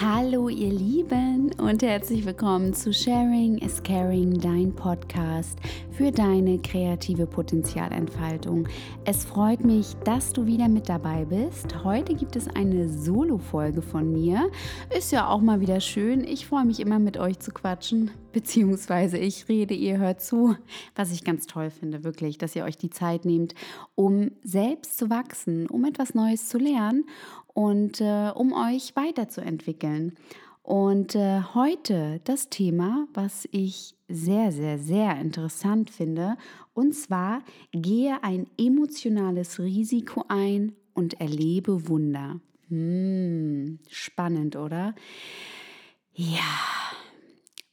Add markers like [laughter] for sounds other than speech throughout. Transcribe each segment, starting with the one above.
Hallo ihr Lieben und herzlich willkommen zu Sharing is Caring, dein Podcast für deine kreative Potenzialentfaltung. Es freut mich, dass du wieder mit dabei bist. Heute gibt es eine Solo-Folge von mir. Ist ja auch mal wieder schön. Ich freue mich immer mit euch zu quatschen, beziehungsweise ich rede, ihr hört zu, was ich ganz toll finde, wirklich, dass ihr euch die Zeit nehmt, um selbst zu wachsen, um etwas Neues zu lernen und äh, um euch weiterzuentwickeln. Und äh, heute das Thema, was ich sehr, sehr, sehr interessant finde, und zwar gehe ein emotionales Risiko ein und erlebe Wunder. Hm, spannend, oder? Ja,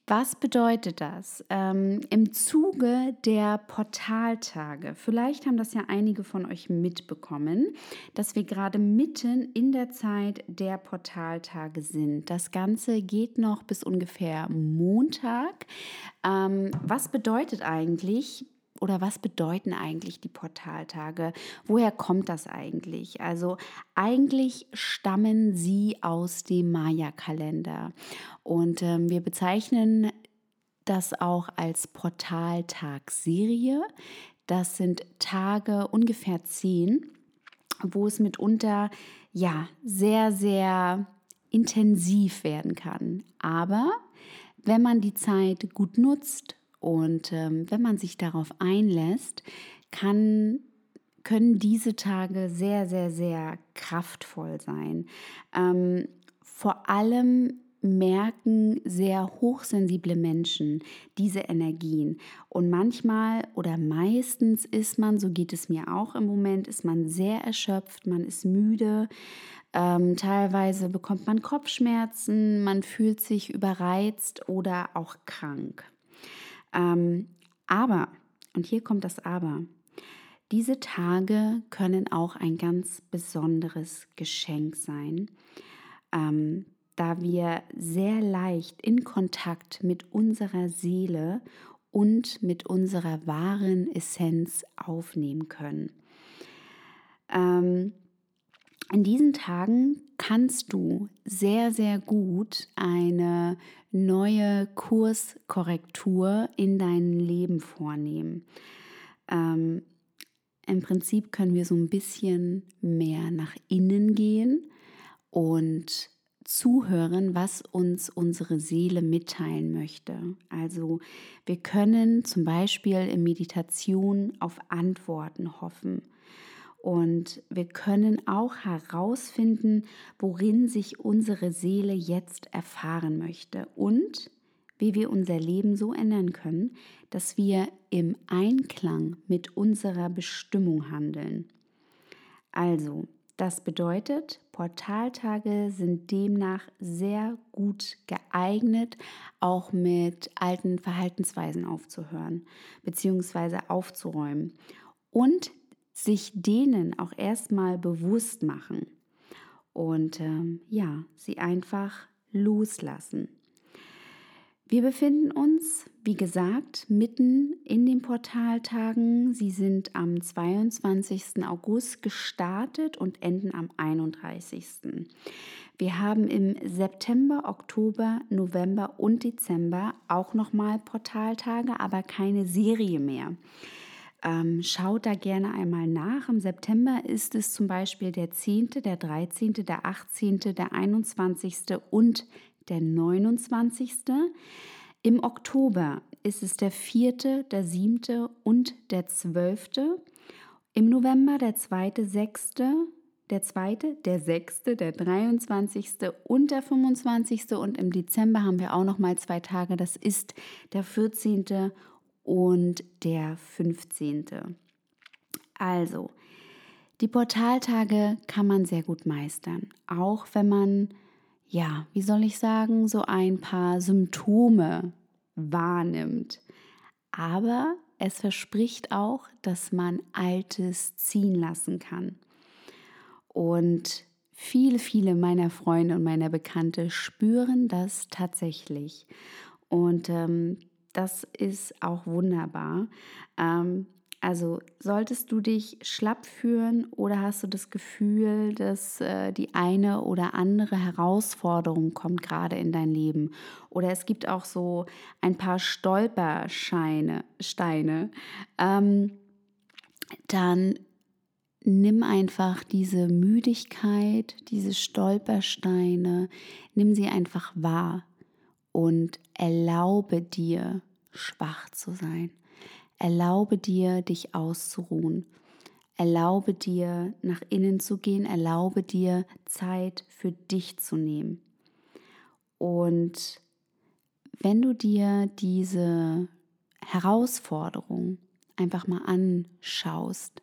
was bedeutet das? Ähm, Im Zuge der Portaltage, vielleicht haben das ja einige von euch mitbekommen, dass wir gerade mitten in der Zeit der Portaltage sind. Das Ganze geht noch bis ungefähr Montag. Ähm, was bedeutet eigentlich oder was bedeuten eigentlich die Portaltage? Woher kommt das eigentlich? Also eigentlich stammen sie aus dem Maya-Kalender und ähm, wir bezeichnen das auch als Portaltagsserie. Das sind Tage ungefähr zehn, wo es mitunter ja sehr, sehr intensiv werden kann. Aber wenn man die Zeit gut nutzt und ähm, wenn man sich darauf einlässt, kann, können diese Tage sehr, sehr, sehr kraftvoll sein. Ähm, vor allem merken sehr hochsensible Menschen diese Energien. Und manchmal oder meistens ist man, so geht es mir auch im Moment, ist man sehr erschöpft, man ist müde. Ähm, teilweise bekommt man Kopfschmerzen, man fühlt sich überreizt oder auch krank. Ähm, aber, und hier kommt das Aber, diese Tage können auch ein ganz besonderes Geschenk sein, ähm, da wir sehr leicht in Kontakt mit unserer Seele und mit unserer wahren Essenz aufnehmen können. Ähm, in diesen Tagen kannst du sehr, sehr gut eine neue Kurskorrektur in deinem Leben vornehmen. Ähm, Im Prinzip können wir so ein bisschen mehr nach innen gehen und zuhören, was uns unsere Seele mitteilen möchte. Also wir können zum Beispiel in Meditation auf Antworten hoffen und wir können auch herausfinden, worin sich unsere Seele jetzt erfahren möchte und wie wir unser Leben so ändern können, dass wir im Einklang mit unserer Bestimmung handeln. Also, das bedeutet, Portaltage sind demnach sehr gut geeignet, auch mit alten Verhaltensweisen aufzuhören bzw. aufzuräumen. Und sich denen auch erstmal bewusst machen und ähm, ja, sie einfach loslassen. Wir befinden uns, wie gesagt, mitten in den Portaltagen. Sie sind am 22. August gestartet und enden am 31. Wir haben im September, Oktober, November und Dezember auch nochmal Portaltage, aber keine Serie mehr. Ähm, schaut da gerne einmal nach. Im September ist es zum Beispiel der 10., der 13., der 18., der 21. und der 29. Im Oktober ist es der 4., der 7. und der 12. Im November der 2., 6., der 2., der 6., der 23. und der 25. Und im Dezember haben wir auch noch mal zwei Tage. Das ist der 14 und der 15. Also, die Portaltage kann man sehr gut meistern, auch wenn man, ja, wie soll ich sagen, so ein paar Symptome wahrnimmt. Aber es verspricht auch, dass man Altes ziehen lassen kann. Und viele, viele meiner Freunde und meiner Bekannte spüren das tatsächlich. Und ähm, das ist auch wunderbar. Ähm, Also solltest du dich schlapp fühlen oder hast du das Gefühl, dass äh, die eine oder andere Herausforderung kommt gerade in dein Leben? Oder es gibt auch so ein paar Stolperscheine, Steine. Ähm, dann nimm einfach diese Müdigkeit, diese Stolpersteine, nimm sie einfach wahr und erlaube dir, schwach zu sein. Erlaube dir, dich auszuruhen. Erlaube dir, nach innen zu gehen. Erlaube dir, Zeit für dich zu nehmen. Und wenn du dir diese Herausforderung einfach mal anschaust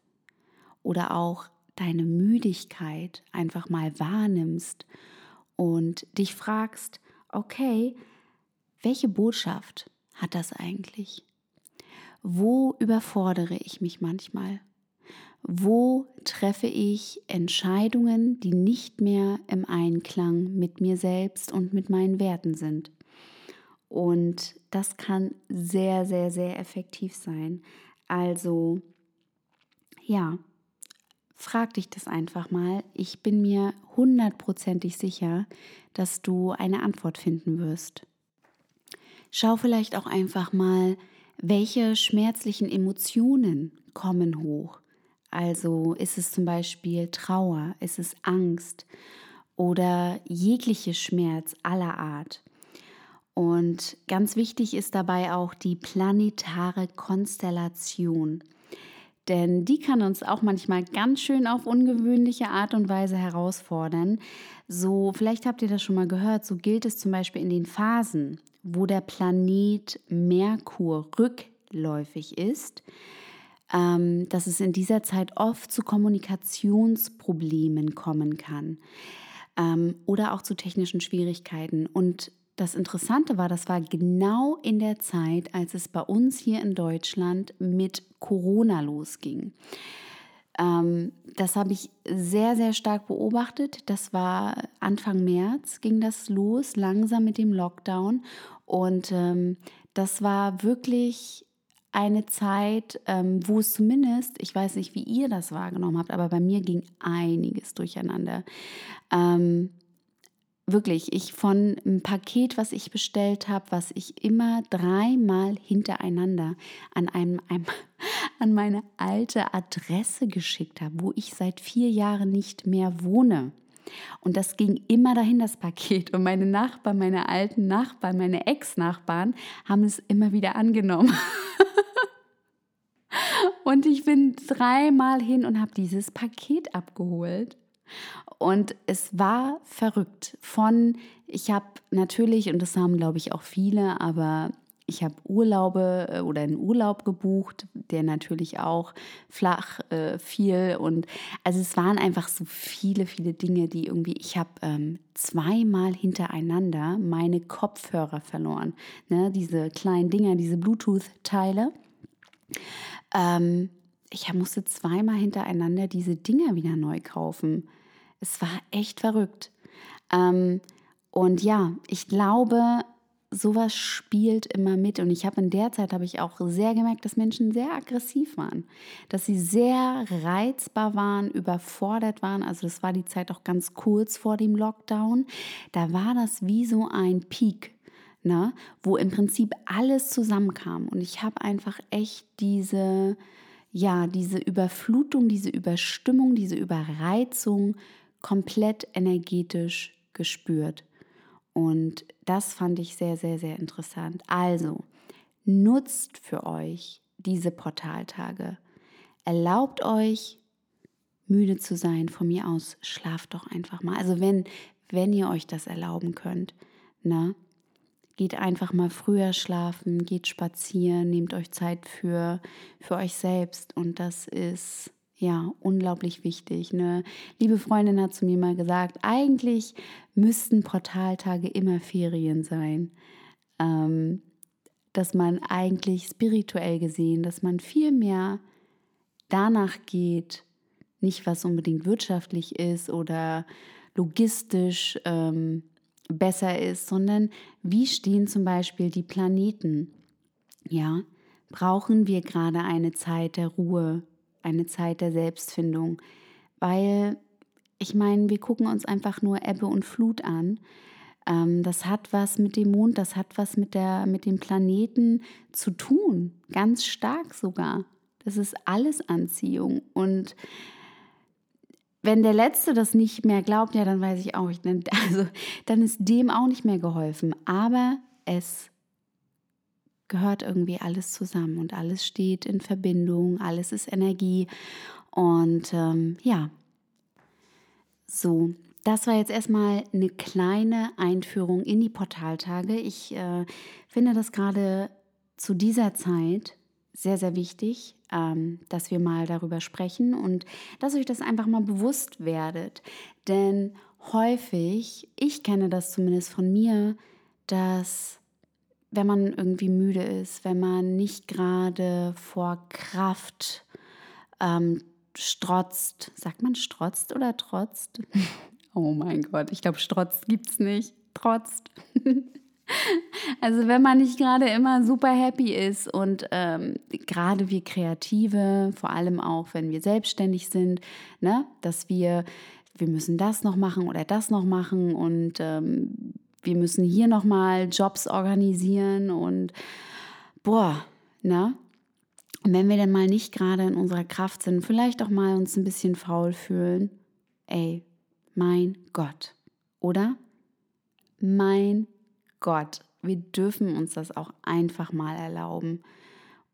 oder auch deine Müdigkeit einfach mal wahrnimmst und dich fragst, okay, welche Botschaft hat das eigentlich? Wo überfordere ich mich manchmal? Wo treffe ich Entscheidungen, die nicht mehr im Einklang mit mir selbst und mit meinen Werten sind? Und das kann sehr, sehr, sehr effektiv sein. Also, ja, frag dich das einfach mal. Ich bin mir hundertprozentig sicher, dass du eine Antwort finden wirst. Schau vielleicht auch einfach mal, welche schmerzlichen Emotionen kommen hoch? Also ist es zum Beispiel Trauer, ist es Angst oder jegliche Schmerz aller Art? Und ganz wichtig ist dabei auch die planetare Konstellation. Denn die kann uns auch manchmal ganz schön auf ungewöhnliche Art und Weise herausfordern. So, vielleicht habt ihr das schon mal gehört, so gilt es zum Beispiel in den Phasen wo der Planet Merkur rückläufig ist, ähm, dass es in dieser Zeit oft zu Kommunikationsproblemen kommen kann ähm, oder auch zu technischen Schwierigkeiten. Und das Interessante war, das war genau in der Zeit, als es bei uns hier in Deutschland mit Corona losging. Ähm, das habe ich sehr, sehr stark beobachtet. Das war Anfang März, ging das los, langsam mit dem Lockdown. Und ähm, das war wirklich eine Zeit, ähm, wo es zumindest, ich weiß nicht, wie ihr das wahrgenommen habt, aber bei mir ging einiges durcheinander. Ähm, wirklich, ich von einem Paket, was ich bestellt habe, was ich immer dreimal hintereinander an einem, einem [laughs] an meine alte Adresse geschickt habe, wo ich seit vier Jahren nicht mehr wohne. Und das ging immer dahin, das Paket. Und meine Nachbarn, meine alten Nachbarn, meine Ex-Nachbarn haben es immer wieder angenommen. [laughs] und ich bin dreimal hin und habe dieses Paket abgeholt. Und es war verrückt. Von, ich habe natürlich, und das haben glaube ich auch viele, aber ich habe Urlaube äh, oder einen Urlaub gebucht, der natürlich auch flach äh, fiel. Und also es waren einfach so viele, viele Dinge, die irgendwie, ich habe ähm, zweimal hintereinander meine Kopfhörer verloren. Ne? Diese kleinen Dinger, diese Bluetooth-Teile. Ähm, ich musste zweimal hintereinander diese Dinger wieder neu kaufen. Es war echt verrückt. Ähm, und ja, ich glaube, sowas spielt immer mit. Und ich habe in der Zeit habe ich auch sehr gemerkt, dass Menschen sehr aggressiv waren, dass sie sehr reizbar waren, überfordert waren. Also das war die Zeit auch ganz kurz vor dem Lockdown. Da war das wie so ein Peak. Ne, wo im Prinzip alles zusammenkam. Und ich habe einfach echt diese, ja, diese Überflutung, diese Überstimmung, diese Überreizung komplett energetisch gespürt. Und das fand ich sehr, sehr, sehr interessant. Also, nutzt für euch diese Portaltage. Erlaubt euch, müde zu sein. Von mir aus, schlaft doch einfach mal. Also, wenn, wenn ihr euch das erlauben könnt, ne? Geht einfach mal früher schlafen, geht spazieren, nehmt euch Zeit für, für euch selbst. Und das ist ja, unglaublich wichtig. Eine liebe Freundin hat zu mir mal gesagt, eigentlich müssten Portaltage immer Ferien sein. Ähm, dass man eigentlich spirituell gesehen, dass man viel mehr danach geht, nicht was unbedingt wirtschaftlich ist oder logistisch ähm, besser ist, sondern wie stehen zum Beispiel die Planeten. Ja, brauchen wir gerade eine Zeit der Ruhe, eine Zeit der Selbstfindung, weil ich meine, wir gucken uns einfach nur Ebbe und Flut an. Ähm, das hat was mit dem Mond, das hat was mit, der, mit dem Planeten zu tun, ganz stark sogar. Das ist alles Anziehung. Und wenn der Letzte das nicht mehr glaubt, ja, dann weiß ich auch. [laughs] Also, dann ist dem auch nicht mehr geholfen. Aber es gehört irgendwie alles zusammen und alles steht in Verbindung, alles ist Energie. Und ähm, ja, so, das war jetzt erstmal eine kleine Einführung in die Portaltage. Ich äh, finde das gerade zu dieser Zeit sehr, sehr wichtig, ähm, dass wir mal darüber sprechen und dass euch das einfach mal bewusst werdet. Denn häufig, ich kenne das zumindest von mir, dass wenn man irgendwie müde ist, wenn man nicht gerade vor Kraft ähm, strotzt, sagt man strotzt oder trotzt? [laughs] oh mein Gott, ich glaube, strotzt gibt es nicht. Trotzt. [laughs] also wenn man nicht gerade immer super happy ist und ähm, gerade wir Kreative, vor allem auch wenn wir selbstständig sind, ne, dass wir, wir müssen das noch machen oder das noch machen und ähm, wir müssen hier nochmal Jobs organisieren und boah, ne? Und wenn wir dann mal nicht gerade in unserer Kraft sind, vielleicht auch mal uns ein bisschen faul fühlen, ey, mein Gott, oder? Mein Gott, wir dürfen uns das auch einfach mal erlauben.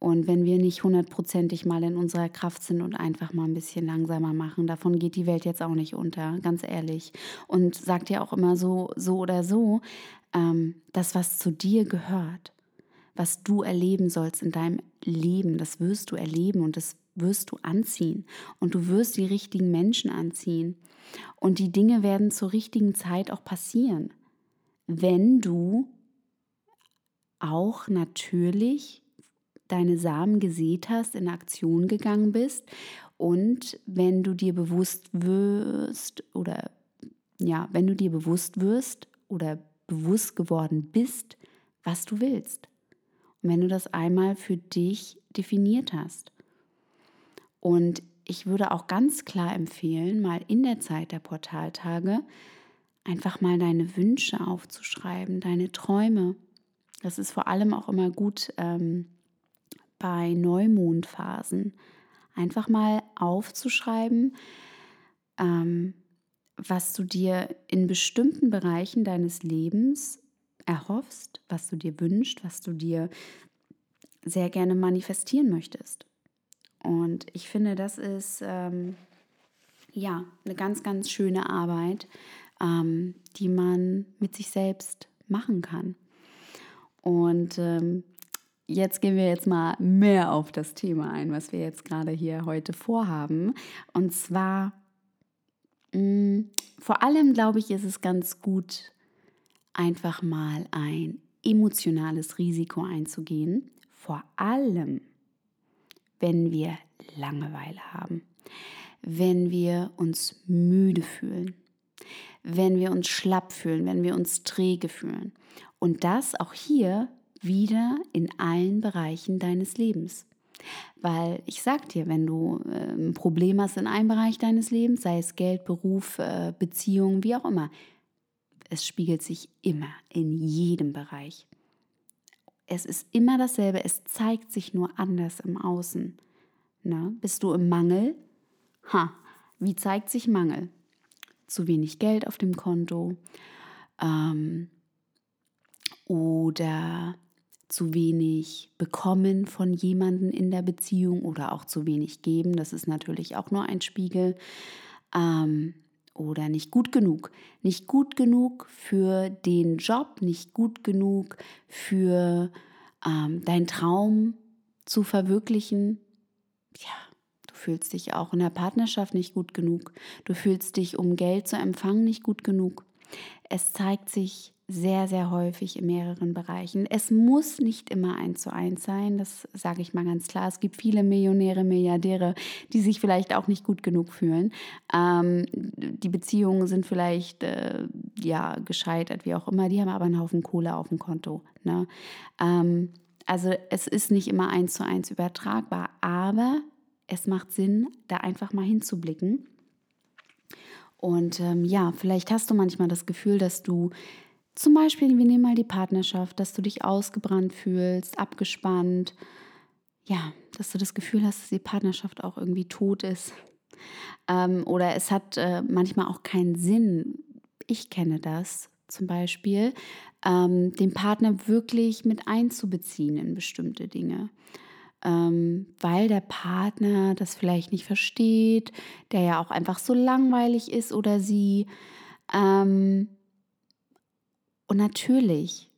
Und wenn wir nicht hundertprozentig mal in unserer Kraft sind und einfach mal ein bisschen langsamer machen, davon geht die Welt jetzt auch nicht unter, ganz ehrlich. Und sagt ja auch immer so, so oder so, ähm, das, was zu dir gehört, was du erleben sollst in deinem Leben, das wirst du erleben und das wirst du anziehen. Und du wirst die richtigen Menschen anziehen. Und die Dinge werden zur richtigen Zeit auch passieren, wenn du auch natürlich deine Samen gesät hast, in Aktion gegangen bist und wenn du dir bewusst wirst oder ja, wenn du dir bewusst wirst oder bewusst geworden bist, was du willst. Und wenn du das einmal für dich definiert hast. Und ich würde auch ganz klar empfehlen, mal in der Zeit der Portaltage einfach mal deine Wünsche aufzuschreiben, deine Träume. Das ist vor allem auch immer gut, ähm, bei Neumondphasen einfach mal aufzuschreiben, ähm, was du dir in bestimmten Bereichen deines Lebens erhoffst, was du dir wünschst, was du dir sehr gerne manifestieren möchtest. Und ich finde, das ist ähm, ja eine ganz, ganz schöne Arbeit, ähm, die man mit sich selbst machen kann. Und ähm, Jetzt gehen wir jetzt mal mehr auf das Thema ein, was wir jetzt gerade hier heute vorhaben. Und zwar, mh, mm, vor allem glaube ich, ist es ganz gut, einfach mal ein emotionales Risiko einzugehen. Vor allem, wenn wir Langeweile haben, wenn wir uns müde fühlen, wenn wir uns schlapp fühlen, wenn wir uns träge fühlen. Und das auch hier wieder in allen Bereichen deines Lebens. Weil ich sag dir, wenn du äh, ein Problem hast in einem Bereich deines Lebens, sei es Geld, Beruf, äh, Beziehung, wie auch immer, es spiegelt sich immer in jedem Bereich. Es ist immer dasselbe, es zeigt sich nur anders im Außen. Na, bist du im Mangel? Ha, wie zeigt sich Mangel? Zu wenig Geld auf dem Konto ähm, oder zu wenig bekommen von jemandem in der Beziehung oder auch zu wenig geben. Das ist natürlich auch nur ein Spiegel. Ähm, oder nicht gut genug. Nicht gut genug für den Job, nicht gut genug für ähm, deinen Traum zu verwirklichen. Ja, du fühlst dich auch in der Partnerschaft nicht gut genug. Du fühlst dich, um Geld zu empfangen, nicht gut genug. Es zeigt sich sehr, sehr häufig in mehreren Bereichen. Es muss nicht immer eins zu eins sein, das sage ich mal ganz klar. Es gibt viele Millionäre, Milliardäre, die sich vielleicht auch nicht gut genug fühlen. Ähm, die Beziehungen sind vielleicht äh, ja gescheitert, wie auch immer. Die haben aber einen Haufen Kohle auf dem Konto. Ne? Ähm, Also es ist nicht immer eins zu eins übertragbar, aber es macht Sinn, da einfach mal hinzublicken. Und ähm, ja, vielleicht hast du manchmal das Gefühl, dass du zum Beispiel, wir nehmen mal die Partnerschaft, dass du dich ausgebrannt fühlst, abgespannt. Ja, dass du das Gefühl hast, dass die Partnerschaft auch irgendwie tot ist. Ähm, oder es hat äh, manchmal auch keinen Sinn. Ich kenne das zum Beispiel, ähm, den Partner wirklich mit einzubeziehen in bestimmte Dinge. Ähm, weil der Partner das vielleicht nicht versteht, der ja auch einfach so langweilig ist oder sie. Ähm, und natürlich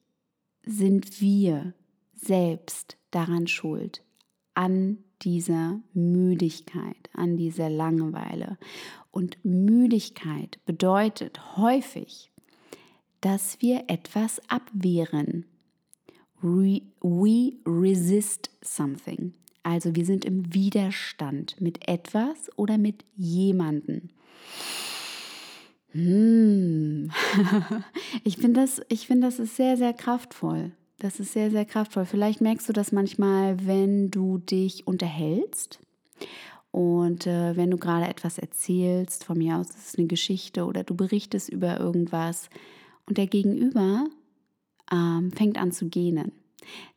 sind wir selbst daran schuld, an dieser Müdigkeit, an dieser Langeweile. Und Müdigkeit bedeutet häufig, dass wir etwas abwehren. we resist something. Also wir sind im Widerstand mit etwas oder mit jemanden. Hm. [laughs] ich finde das, ich finde das ist sehr, sehr kraftvoll. Das ist sehr, sehr kraftvoll. Vielleicht merkst du das manchmal, wenn du dich unterhältst und äh, wenn du gerade etwas erzählst, von mir aus ist es eine Geschichte oder du berichtest über irgendwas und der Gegenüber ähm, fängt an zu gähnen.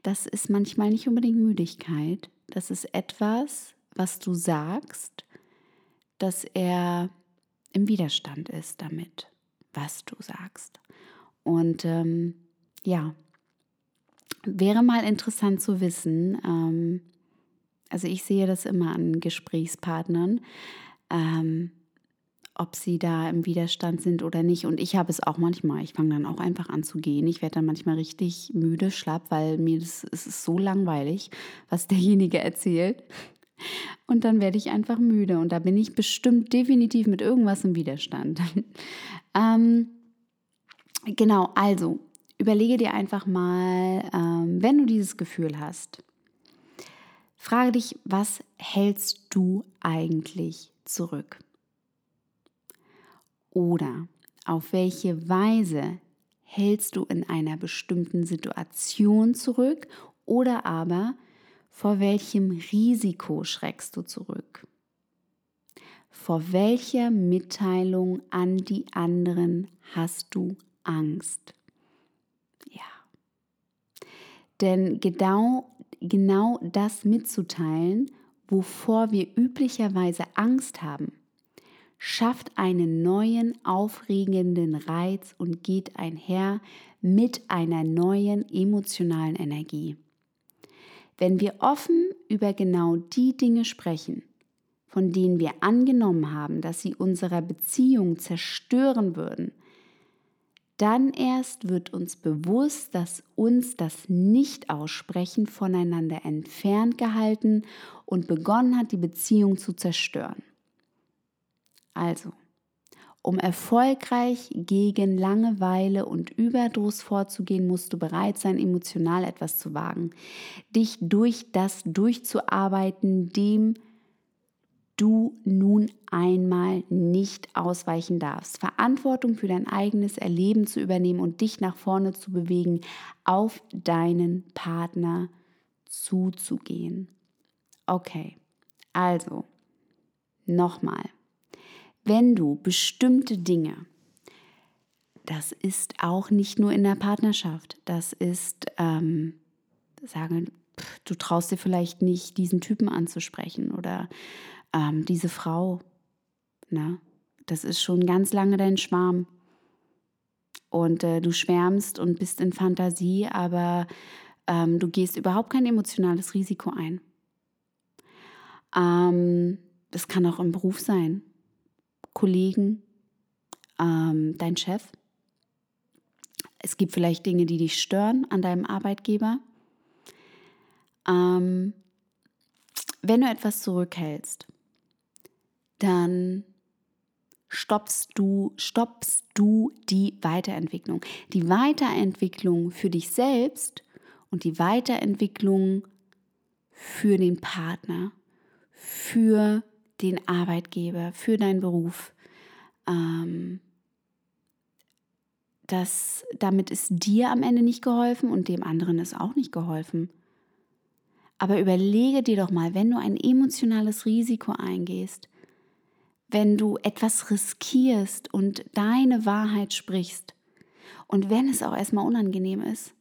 Das ist manchmal nicht unbedingt Müdigkeit. Das ist etwas, was du sagst, dass er im Widerstand ist damit, was du sagst. Und ähm, ja, wäre mal interessant zu wissen, ähm, also ich sehe das immer an Gesprächspartnern, ähm, ob sie da im Widerstand sind oder nicht. Und ich habe es auch manchmal. Ich fange dann auch einfach an zu gehen. Ich werde dann manchmal richtig müde, schlapp, weil mir das es ist so langweilig, was derjenige erzählt. Und dann werde ich einfach müde. Und da bin ich bestimmt definitiv mit irgendwas im Widerstand. [laughs] ähm, genau, also überlege dir einfach mal, ähm, wenn du dieses Gefühl hast, frage dich, was hältst du eigentlich zurück? Oder auf welche Weise hältst du in einer bestimmten Situation zurück oder aber vor welchem Risiko schreckst du zurück? Vor welcher Mitteilung an die anderen hast du Angst? Ja. Denn genau, genau das mitzuteilen, wovor wir üblicherweise Angst haben, schafft einen neuen, aufregenden Reiz und geht einher mit einer neuen emotionalen Energie. Wenn wir offen über genau die Dinge sprechen, von denen wir angenommen haben, dass sie unsere Beziehung zerstören würden, dann erst wird uns bewusst, dass uns das Nicht-Aussprechen voneinander entfernt gehalten und begonnen hat, die Beziehung zu zerstören. Also, um erfolgreich gegen Langeweile und Überdruss vorzugehen, musst du bereit sein, emotional etwas zu wagen, dich durch das durchzuarbeiten, dem du nun einmal nicht ausweichen darfst. Verantwortung für dein eigenes Erleben zu übernehmen und dich nach vorne zu bewegen, auf deinen Partner zuzugehen. Okay, also nochmal wenn du bestimmte Dinge, das ist auch nicht nur in der Partnerschaft, das ist, ähm, sagen, du traust dir vielleicht nicht, diesen Typen anzusprechen oder ähm, diese Frau. Ne? Das ist schon ganz lange dein Schwarm. Und äh, du schwärmst und bist in Fantasie, aber ähm, du gehst überhaupt kein emotionales Risiko ein. Ähm, das kann auch im Beruf sein. Kollegen, ähm, dein Chef. Es gibt vielleicht Dinge, die dich stören an deinem Arbeitgeber. Ähm, wenn du etwas zurückhältst, dann stoppst du, stoppst du die Weiterentwicklung. Die Weiterentwicklung für dich selbst und die Weiterentwicklung für den Partner, für den Arbeitgeber, für deinen Beruf. Ähm, das, damit ist dir am Ende nicht geholfen und dem anderen ist auch nicht geholfen. Aber überlege dir doch mal, wenn du ein emotionales Risiko eingehst, wenn du etwas riskierst und deine Wahrheit sprichst und wenn es auch erstmal unangenehm ist,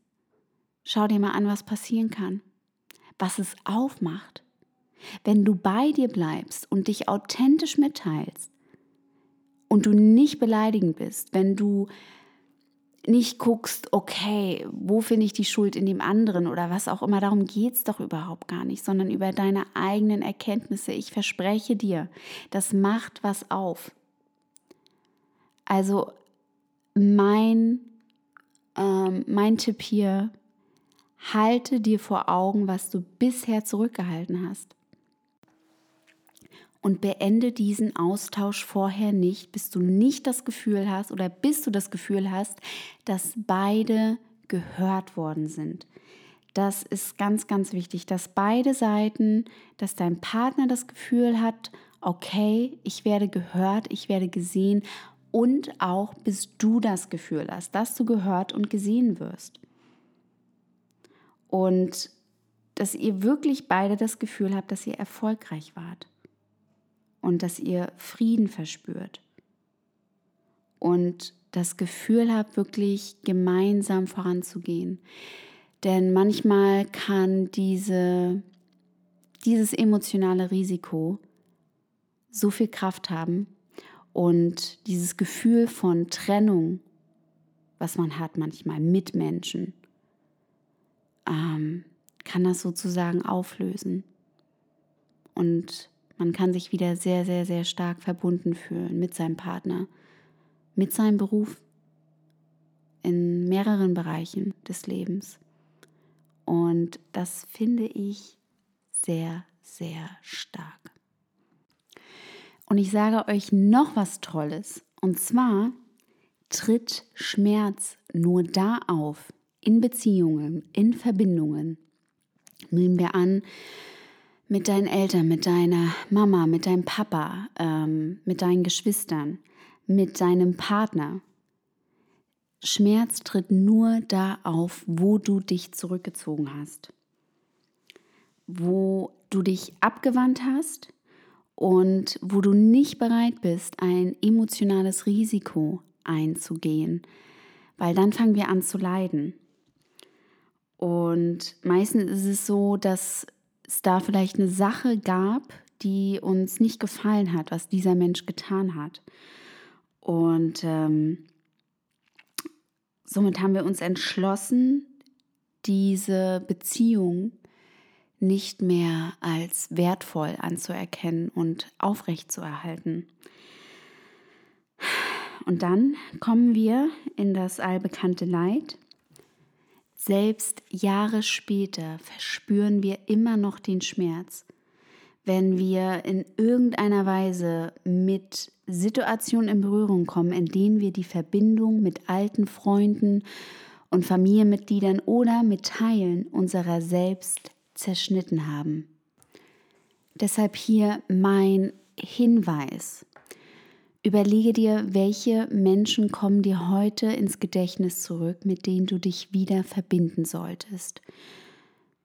schau dir mal an, was passieren kann, was es aufmacht. Wenn du bei dir bleibst und dich authentisch mitteilst und du nicht beleidigend bist, wenn du nicht guckst, okay, wo finde ich die Schuld in dem anderen oder was auch immer, darum geht es doch überhaupt gar nicht, sondern über deine eigenen Erkenntnisse. Ich verspreche dir, das macht was auf. Also mein, ähm, mein Tipp hier, halte dir vor Augen, was du bisher zurückgehalten hast und beende diesen Austausch vorher nicht, bis du nicht das Gefühl hast oder bis du das Gefühl hast, dass beide gehört worden sind. Das ist ganz, ganz wichtig, dass beide Seiten, dass dein Partner das Gefühl hat, okay, ich werde gehört, ich werde gesehen und auch bis du das Gefühl hast, dass du gehört und gesehen wirst. Und dass ihr wirklich beide das Gefühl habt, dass ihr erfolgreich wart und dass ihr Frieden verspürt und das Gefühl habt, wirklich gemeinsam voranzugehen. Denn manchmal kann diese, dieses emotionale Risiko so viel Kraft haben und dieses Gefühl von Trennung, was man hat manchmal mit Menschen, ähm, kann das sozusagen auflösen. Und man kann sich wieder sehr, sehr, sehr stark verbunden fühlen mit seinem Partner, mit seinem Beruf, in mehreren Bereichen des Lebens. Und das finde ich sehr, sehr stark. Und ich sage euch noch was Tolles. Und zwar tritt Schmerz nur da auf, in Beziehungen, in Verbindungen. Nehmen wir an, mit deinen Eltern, mit deiner Mama, mit deinem Papa, ähm, mit deinen Geschwistern, mit deinem Partner. Schmerz tritt nur da auf, wo du dich zurückgezogen hast, wo du dich abgewandt hast und wo du nicht bereit bist, ein emotionales Risiko einzugehen, weil dann fangen wir an zu leiden. Und meistens ist es so, dass es da vielleicht eine Sache gab, die uns nicht gefallen hat, was dieser Mensch getan hat. Und ähm, somit haben wir uns entschlossen, diese Beziehung nicht mehr als wertvoll anzuerkennen und aufrechtzuerhalten. Und dann kommen wir in das allbekannte Leid selbst Jahre später verspüren wir immer noch den Schmerz, wenn wir in irgendeiner Weise mit Situationen in Berührung kommen, in denen wir die Verbindung mit alten Freunden und Familienmitgliedern oder mit Teilen unserer selbst zerschnitten haben. Deshalb hier mein Hinweis. Überlege dir, welche Menschen kommen dir heute ins Gedächtnis zurück, mit denen du dich wieder verbinden solltest.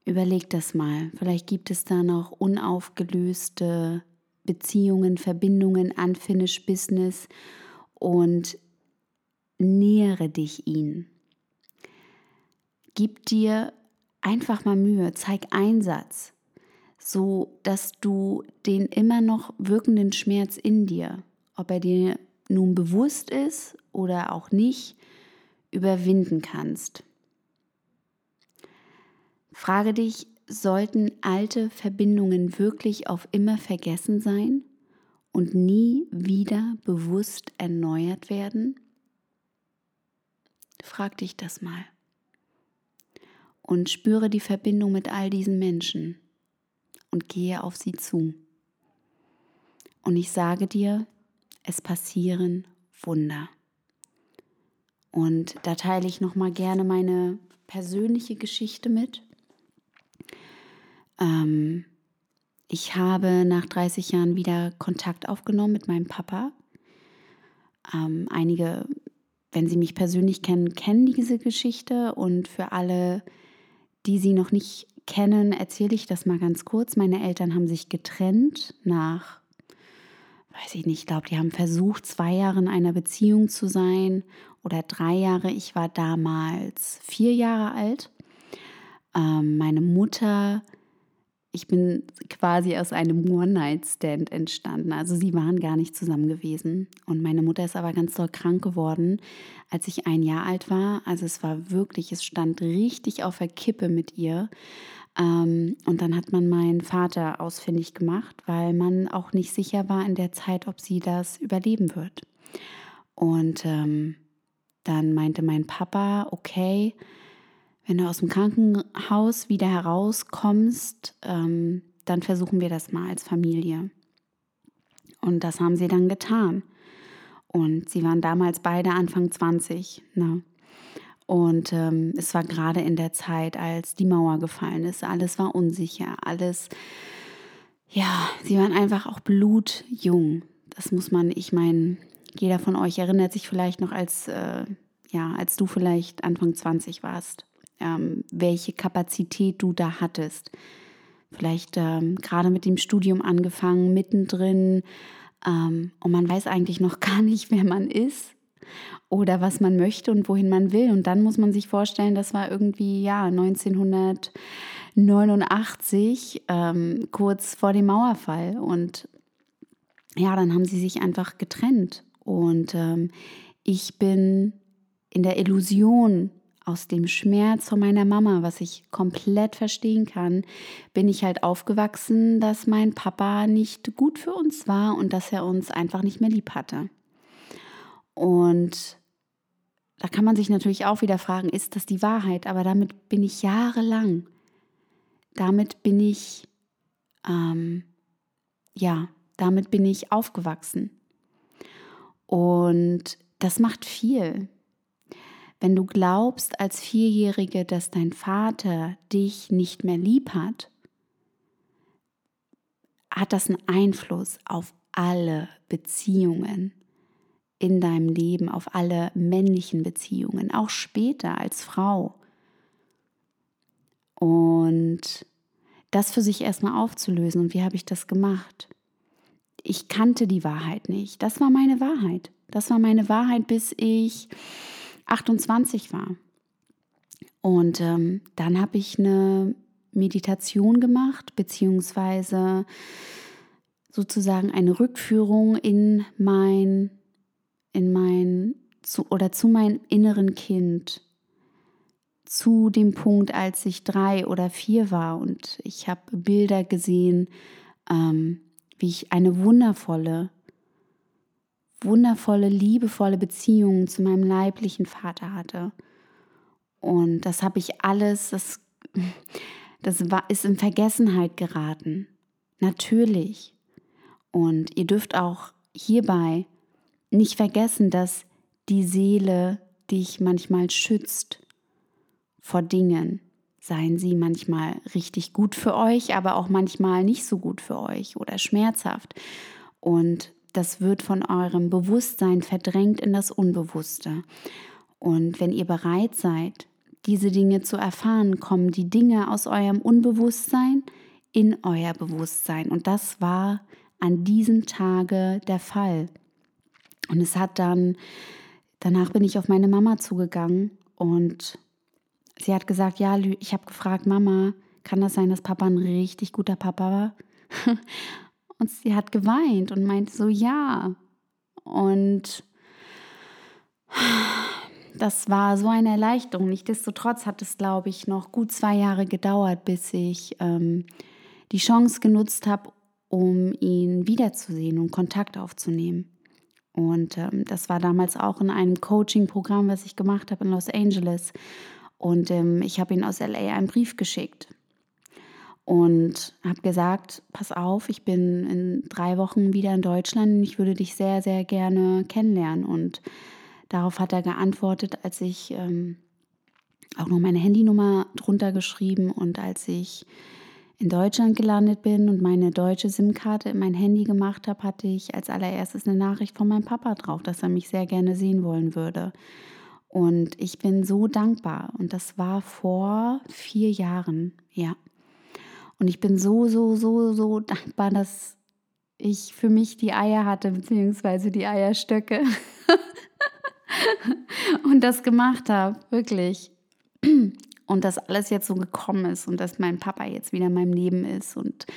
Überleg das mal. Vielleicht gibt es da noch unaufgelöste Beziehungen, Verbindungen, Unfinished Business und nähere dich ihnen. Gib dir einfach mal Mühe, zeig Einsatz, so dass du den immer noch wirkenden Schmerz in dir ob er dir nun bewusst ist oder auch nicht, überwinden kannst. Frage dich, sollten alte Verbindungen wirklich auf immer vergessen sein und nie wieder bewusst erneuert werden? Frag dich das mal. Und spüre die Verbindung mit all diesen Menschen und gehe auf sie zu. Und ich sage dir, es passieren Wunder. Und da teile ich noch mal gerne meine persönliche Geschichte mit. Ähm, ich habe nach 30 Jahren wieder Kontakt aufgenommen mit meinem Papa. Ähm, einige, wenn Sie mich persönlich kennen, kennen diese Geschichte und für alle, die sie noch nicht kennen, erzähle ich das mal ganz kurz. Meine Eltern haben sich getrennt nach, weiß ich nicht, ich glaube, die haben versucht, zwei Jahre in einer Beziehung zu sein oder drei Jahre. Ich war damals vier Jahre alt. Ähm, meine Mutter ich bin quasi aus einem One-Night-Stand entstanden. Also sie waren gar nicht zusammen gewesen. Und meine Mutter ist aber ganz doll krank geworden, als ich ein Jahr alt war. Also es war wirklich, es stand richtig auf der Kippe mit ihr. Ähm, und dann hat man meinen Vater ausfindig gemacht, weil man auch nicht sicher war in der Zeit, ob sie das überleben wird. Und ähm, dann meinte mein Papa, okay, wenn du aus dem Krankenhaus wieder herauskommst, ähm, dann versuchen wir das mal als Familie. Und das haben sie dann getan. Und sie waren damals beide Anfang 20. Ne? Und ähm, es war gerade in der Zeit, als die Mauer gefallen ist. Alles war unsicher. Alles, ja, sie waren einfach auch blutjung. Das muss man, ich meine, jeder von euch erinnert sich vielleicht noch als, äh, ja, als du vielleicht Anfang 20 warst ähm, welche Kapazität du da hattest. Vielleicht ähm, gerade mit dem Studium angefangen, mittendrin, ähm, und man weiß eigentlich noch [laughs] gar nicht, wer man ist oder was man möchte und wohin man will. Und dann muss man sich vorstellen, das war irgendwie ja 1989, ähm, kurz vor dem Mauerfall. Und ja, dann haben sie sich einfach getrennt. Und ähm, ich bin in der Illusion aus dem Schmerz von meiner Mama, was ich komplett verstehen kann, bin ich halt aufgewachsen, dass mein Papa nicht gut für uns war und dass er uns einfach nicht mehr lieb hatte. Und da kann man sich natürlich auch wieder fragen, ist das die Wahrheit? Aber damit bin ich jahrelang, damit bin ich, ähm, ja, damit bin ich aufgewachsen. Und das macht viel. Wenn du glaubst als Vierjährige, dass dein Vater dich nicht mehr lieb hat, hat das einen Einfluss auf alle Beziehungen in deinem Leben, auf alle männlichen Beziehungen, auch später als Frau. Und das für sich erstmal aufzulösen. Und wie habe ich das gemacht? Ich kannte die Wahrheit nicht. Das war meine Wahrheit. Das war meine Wahrheit, bis ich 28 war. Und ähm, dann habe ich eine Meditation gemacht, beziehungsweise sozusagen eine Rückführung in mein, in mein, zu, oder zu meinem inneren Kind, zu dem Punkt, als ich drei oder vier war und ich habe Bilder gesehen, ähm, wie ich eine wundervolle wundervolle, liebevolle Beziehungen zu meinem leiblichen Vater hatte. Und das habe ich alles, das, das war, ist in Vergessenheit geraten. Natürlich. Und ihr dürft auch hierbei nicht vergessen, dass die Seele dich manchmal schützt vor Dingen. Seien sie manchmal richtig gut für euch, aber auch manchmal nicht so gut für euch oder schmerzhaft. Und das wird von eurem Bewusstsein verdrängt in das Unbewusste. Und wenn ihr bereit seid, diese Dinge zu erfahren, kommen die Dinge aus eurem Unbewusstsein in euer Bewusstsein. Und das war an diesem Tage der Fall. Und es hat dann, danach bin ich auf meine Mama zugegangen und sie hat gesagt, ja, ich habe gefragt, Mama, kann das sein, dass Papa ein richtig guter Papa war? [laughs] Und sie hat geweint und meinte so, ja. Und das war so eine Erleichterung. Nichtsdestotrotz hat es, glaube ich, noch gut zwei Jahre gedauert, bis ich ähm, die Chance genutzt habe, um ihn wiederzusehen und Kontakt aufzunehmen. Und ähm, das war damals auch in einem Coaching-Programm, was ich gemacht habe in Los Angeles. Und ähm, ich habe ihn aus LA einen Brief geschickt und habe gesagt, pass auf, ich bin in drei Wochen wieder in Deutschland ich würde dich sehr, sehr gerne kennenlernen. Und darauf hat er geantwortet, als ich ähm, auch noch meine Handynummer drunter geschrieben und als ich in Deutschland gelandet bin und meine deutsche SIM-Karte in mein Handy gemacht habe, hatte ich als allererstes eine Nachricht von meinem Papa drauf, dass er mich sehr gerne sehen wollen würde. Und ich bin so dankbar. Und das war vor vier Jahren, ja. Und ich bin so, so, so, so dankbar, dass ich für mich die Eier hatte, beziehungsweise die Eierstöcke. [laughs] und das gemacht habe, wirklich. Und dass alles jetzt so gekommen ist und dass mein Papa jetzt wieder in meinem Leben ist und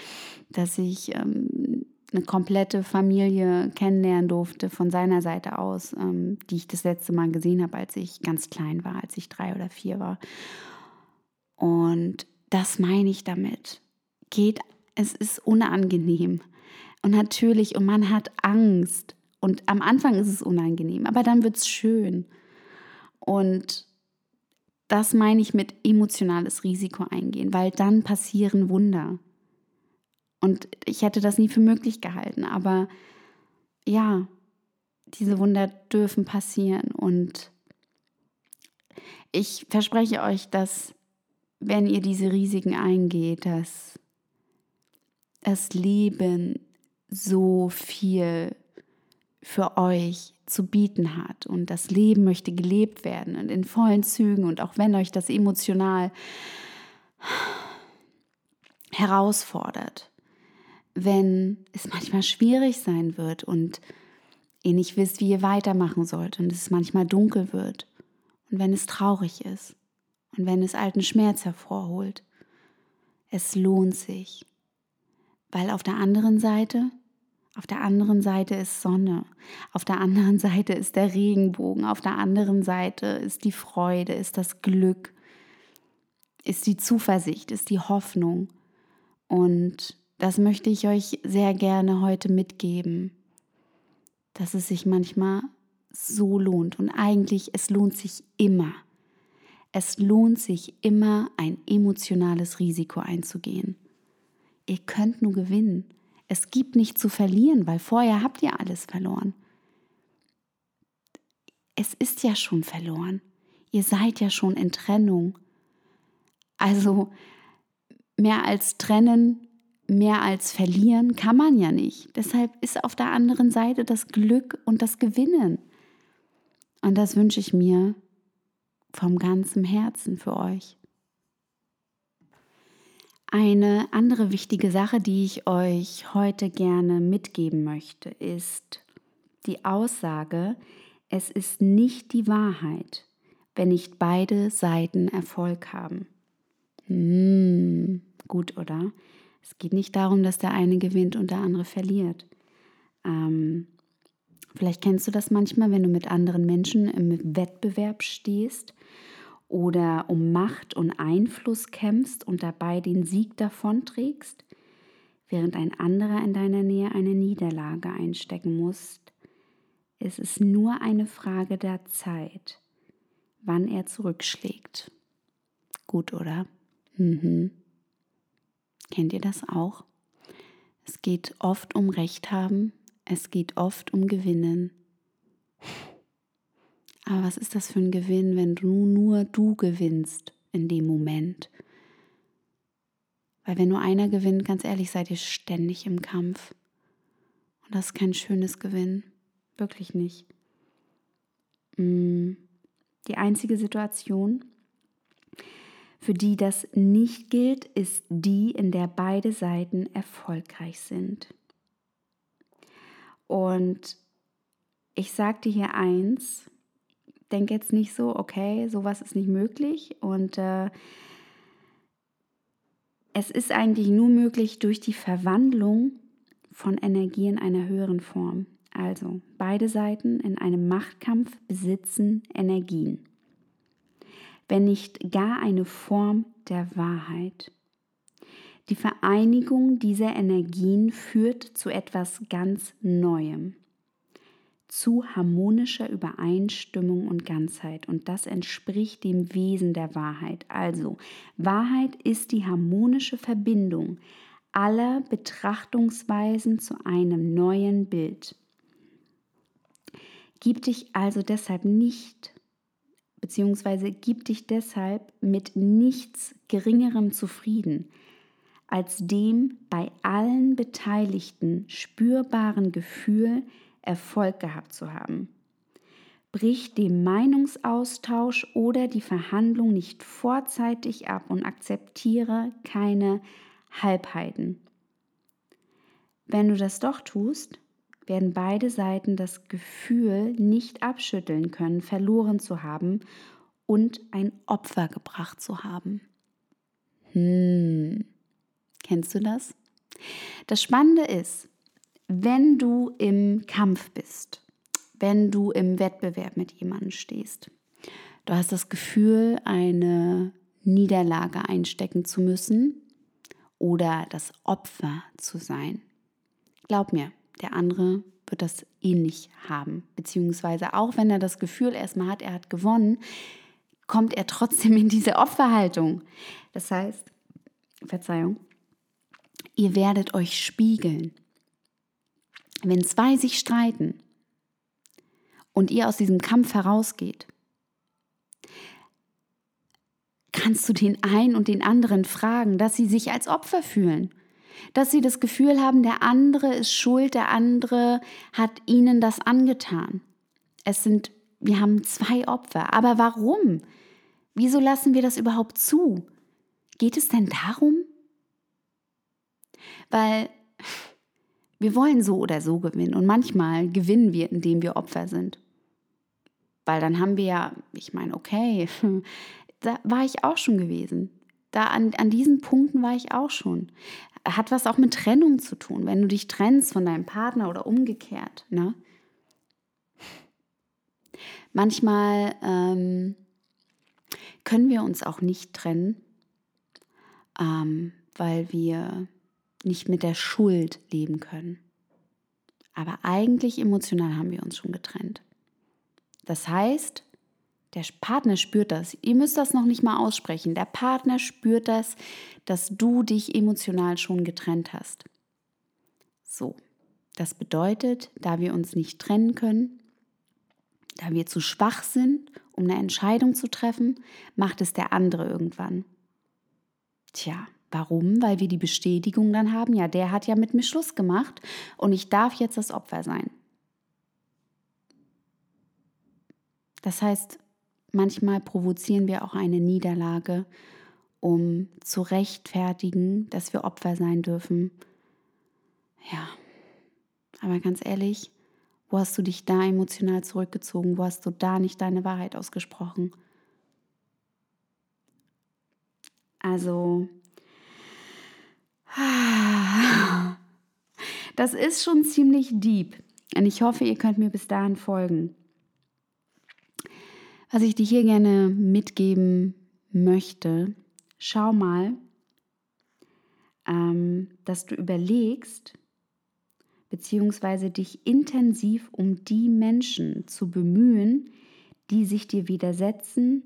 dass ich ähm, eine komplette Familie kennenlernen durfte von seiner Seite aus, ähm, die ich das letzte Mal gesehen habe, als ich ganz klein war, als ich drei oder vier war. Und das meine ich damit. Geht, es ist unangenehm. Und natürlich, und man hat Angst. Und am Anfang ist es unangenehm, aber dann wird es schön. Und das meine ich mit emotionales Risiko eingehen, weil dann passieren Wunder. Und ich hätte das nie für möglich gehalten, aber ja, diese Wunder dürfen passieren. Und ich verspreche euch, dass wenn ihr diese Risiken eingeht, dass das Leben so viel für euch zu bieten hat und das Leben möchte gelebt werden und in vollen Zügen und auch wenn euch das emotional herausfordert, wenn es manchmal schwierig sein wird und ihr nicht wisst, wie ihr weitermachen sollt und es manchmal dunkel wird und wenn es traurig ist und wenn es alten Schmerz hervorholt. Es lohnt sich, weil auf der anderen Seite auf der anderen Seite ist Sonne. Auf der anderen [laughs] Seite ist der Regenbogen. Auf der anderen Seite ist die Freude, ist das Glück, ist die Zuversicht, ist die Hoffnung. Und das möchte ich euch sehr gerne heute mitgeben, dass es sich manchmal so lohnt. Und eigentlich, es lohnt sich immer. Es lohnt sich immer, ein emotionales Risiko einzugehen. Ihr könnt nur gewinnen. Es gibt nichts zu verlieren, weil vorher habt ihr alles verloren. Es ist ja schon verloren. Ihr seid ja schon in Trennung. Also mehr als trennen, mehr als verlieren kann man ja nicht. Deshalb ist auf der anderen Seite das Glück und das Gewinnen. Und das wünsche ich mir vom ganzen Herzen für euch. Eine andere wichtige Sache, die ich euch heute gerne mitgeben möchte, ist die Aussage, es ist nicht die Wahrheit, wenn nicht beide Seiten Erfolg haben. Hm, gut, oder? Es geht nicht darum, dass der eine gewinnt und der andere verliert. Ähm, vielleicht kennst du das manchmal, wenn du mit anderen Menschen im Wettbewerb stehst oder um Macht und Einfluss kämpfst und dabei den Sieg davonträgst, während ein anderer in deiner Nähe eine Niederlage einstecken muss, ist es nur eine Frage der Zeit, wann er zurückschlägt. Gut, oder? Mhm. Kennt ihr das auch? Es geht oft um Recht haben, es geht oft um Gewinnen. Aber was ist das für ein Gewinn, wenn du nur du gewinnst in dem Moment? Weil wenn nur einer gewinnt, ganz ehrlich, seid ihr ständig im Kampf. Und das ist kein schönes Gewinn. Wirklich nicht. Mm. Die einzige Situation, für die das nicht gilt, ist die, in der beide Seiten erfolgreich sind. Und ich sagte hier eins, denke jetzt nicht so, okay, sowas ist nicht möglich und äh, es ist eigentlich nur möglich durch die Verwandlung von Energie in einer höheren Form. Also beide Seiten in einem Machtkampf besitzen Energien, wenn nicht gar eine Form der Wahrheit. Die Vereinigung dieser Energien führt zu etwas ganz Neuem zu harmonischer Übereinstimmung und Ganzheit. Und das entspricht dem Wesen der Wahrheit. Also, Wahrheit ist die harmonische Verbindung aller Betrachtungsweisen zu einem neuen Bild. Gib dich also deshalb nicht, beziehungsweise gib dich deshalb mit nichts Geringerem zufrieden, als dem bei allen Beteiligten spürbaren Gefühl Erfolg gehabt zu haben. Brich den Meinungsaustausch oder die Verhandlung nicht vorzeitig ab und akzeptiere keine Halbheiten. Wenn du das doch tust, werden beide Seiten das Gefühl nicht abschütteln können, verloren zu haben und ein Opfer gebracht zu haben. Hm, kennst du das? Das Spannende ist, wenn du im Kampf bist, wenn du im Wettbewerb mit jemandem stehst, du hast das Gefühl, eine Niederlage einstecken zu müssen oder das Opfer zu sein. Glaub mir, der andere wird das ähnlich eh haben. Beziehungsweise auch wenn er das Gefühl erstmal hat, er hat gewonnen, kommt er trotzdem in diese Opferhaltung. Das heißt, Verzeihung, ihr werdet euch spiegeln. Wenn zwei sich streiten und ihr aus diesem Kampf herausgeht, kannst du den einen und den anderen fragen, dass sie sich als Opfer fühlen dass sie das Gefühl haben, der andere ist schuld, der andere hat ihnen das angetan. Es sind, wir haben zwei Opfer. Aber warum? Wieso lassen wir das überhaupt zu? Geht es denn darum? Weil wir wollen so oder so gewinnen und manchmal gewinnen wir, indem wir Opfer sind. Weil dann haben wir ja, ich meine, okay, [laughs] da war ich auch schon gewesen. Da an, an diesen Punkten war ich auch schon hat was auch mit Trennung zu tun, wenn du dich trennst von deinem Partner oder umgekehrt. Ne? Manchmal ähm, können wir uns auch nicht trennen, ähm, weil wir nicht mit der Schuld leben können. Aber eigentlich emotional haben wir uns schon getrennt. Das heißt, der Partner spürt das. Ihr müsst das noch nicht mal aussprechen. Der Partner spürt das, dass du dich emotional schon getrennt hast. So, das bedeutet, da wir uns nicht trennen können, da wir zu schwach sind, um eine Entscheidung zu treffen, macht es der andere irgendwann. Tja, warum? Weil wir die Bestätigung dann haben, ja, der hat ja mit mir Schluss gemacht und ich darf jetzt das Opfer sein. Das heißt, Manchmal provozieren wir auch eine Niederlage, um zu rechtfertigen, dass wir Opfer sein dürfen. Ja, aber ganz ehrlich, wo hast du dich da emotional zurückgezogen? Wo hast du da nicht deine Wahrheit ausgesprochen? Also, [sighs] das ist schon ziemlich deep. Und ich hoffe, ihr könnt mir bis dahin folgen. Was ich dir hier gerne mitgeben möchte, schau mal, ähm, dass du überlegst, beziehungsweise dich intensiv um die Menschen zu bemühen, die sich dir widersetzen,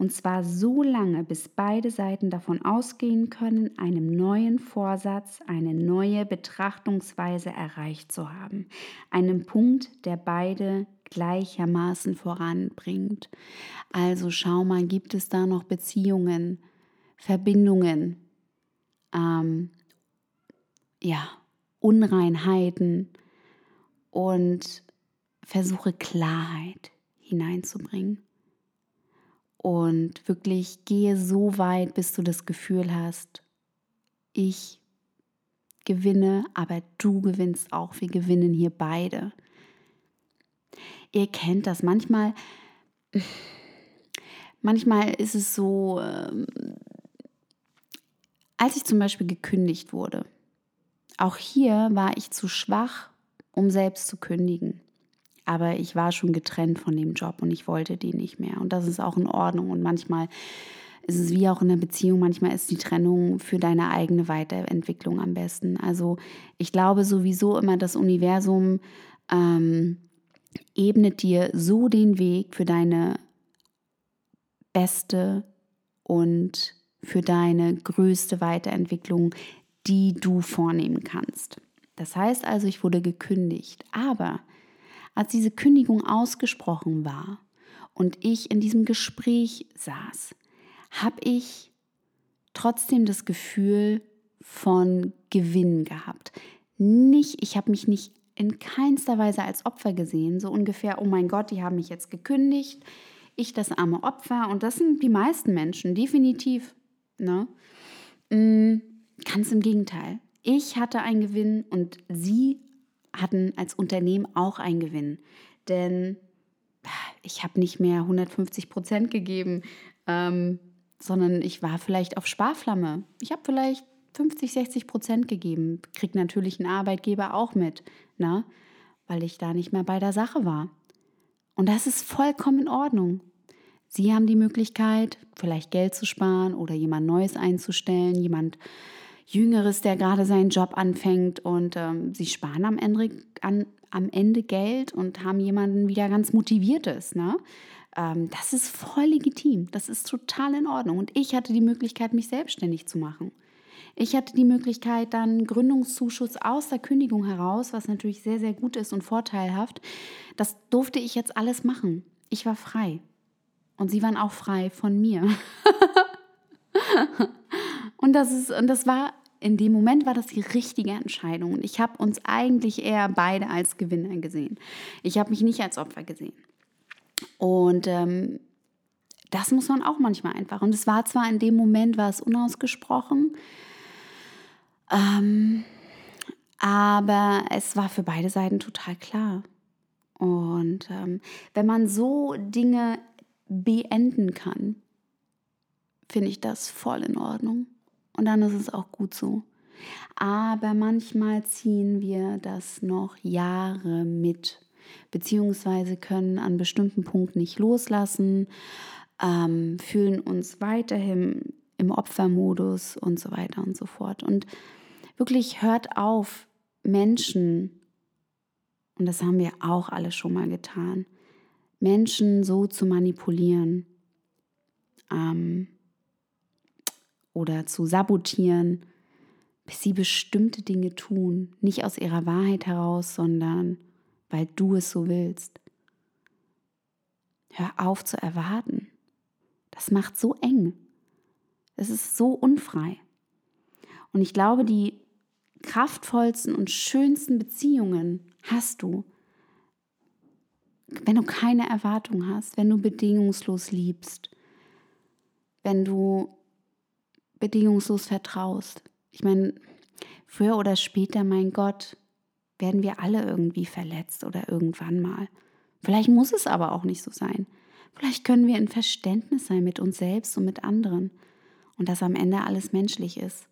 und zwar so lange, bis beide Seiten davon ausgehen können, einem neuen Vorsatz, eine neue Betrachtungsweise erreicht zu haben. Einem Punkt, der beide gleichermaßen voranbringt. Also schau mal, gibt es da noch Beziehungen, Verbindungen, ähm, ja, Unreinheiten und versuche Klarheit hineinzubringen. Und wirklich gehe so weit, bis du das Gefühl hast, ich gewinne, aber du gewinnst auch. Wir gewinnen hier beide. Ihr kennt das. Manchmal, manchmal ist es so, ähm, als ich zum Beispiel gekündigt wurde, auch hier war ich zu schwach, um selbst zu kündigen. Aber ich war schon getrennt von dem Job und ich wollte den nicht mehr. Und das ist auch in Ordnung. Und manchmal ist es wie auch in einer Beziehung, manchmal ist die Trennung für deine eigene Weiterentwicklung am besten. Also ich glaube sowieso immer, das Universum ähm, ebnet dir so den Weg für deine beste und für deine größte Weiterentwicklung, die du vornehmen kannst. Das heißt also, ich wurde gekündigt. Aber als diese Kündigung ausgesprochen war und ich in diesem Gespräch saß, habe ich trotzdem das Gefühl von Gewinn gehabt. Nicht, ich habe mich nicht in keinster Weise als Opfer gesehen. So ungefähr, oh mein Gott, die haben mich jetzt gekündigt. Ich das arme Opfer. Und das sind die meisten Menschen, definitiv. Ne? Mm, Ganz im Gegenteil. Ich hatte einen Gewinn und sie hatten als Unternehmen auch einen Gewinn. Denn ich habe nicht mehr 150 Prozent gegeben, ähm, sondern ich war vielleicht auf Sparflamme. Ich habe vielleicht 50, 60 Prozent gegeben. Kriegt natürlich ein Arbeitgeber auch mit, ne? weil ich da nicht mehr bei der Sache war. Und das ist vollkommen in Ordnung. Sie haben die Möglichkeit, vielleicht Geld zu sparen oder jemand Neues einzustellen, jemand Jüngeres, der gerade seinen Job anfängt und ähm, sie sparen am Ende, an, am Ende Geld und haben jemanden wieder ganz motiviertes. Ne? Ähm, das ist voll legitim, das ist total in Ordnung. Und ich hatte die Möglichkeit, mich selbstständig zu machen. Ich hatte die Möglichkeit, dann Gründungszuschuss aus der Kündigung heraus, was natürlich sehr, sehr gut ist und vorteilhaft. Das durfte ich jetzt alles machen. Ich war frei. Und sie waren auch frei von mir. [laughs] und, das ist, und das war, in dem Moment war das die richtige Entscheidung. Ich habe uns eigentlich eher beide als Gewinner gesehen. Ich habe mich nicht als Opfer gesehen. Und ähm, das muss man auch manchmal einfach. Und es war zwar in dem Moment, war es unausgesprochen, ähm, aber es war für beide Seiten total klar. Und ähm, wenn man so Dinge beenden kann, finde ich das voll in Ordnung. Und dann ist es auch gut so. Aber manchmal ziehen wir das noch Jahre mit, beziehungsweise können an bestimmten Punkten nicht loslassen, ähm, fühlen uns weiterhin im Opfermodus und so weiter und so fort. Und Wirklich hört auf, Menschen, und das haben wir auch alle schon mal getan, Menschen so zu manipulieren ähm, oder zu sabotieren, bis sie bestimmte Dinge tun, nicht aus ihrer Wahrheit heraus, sondern weil du es so willst. Hör auf zu erwarten. Das macht so eng. Es ist so unfrei. Und ich glaube, die kraftvollsten und schönsten Beziehungen hast du, wenn du keine Erwartung hast, wenn du bedingungslos liebst, wenn du bedingungslos vertraust. Ich meine, früher oder später, mein Gott, werden wir alle irgendwie verletzt oder irgendwann mal. Vielleicht muss es aber auch nicht so sein. Vielleicht können wir in Verständnis sein mit uns selbst und mit anderen und dass am Ende alles menschlich ist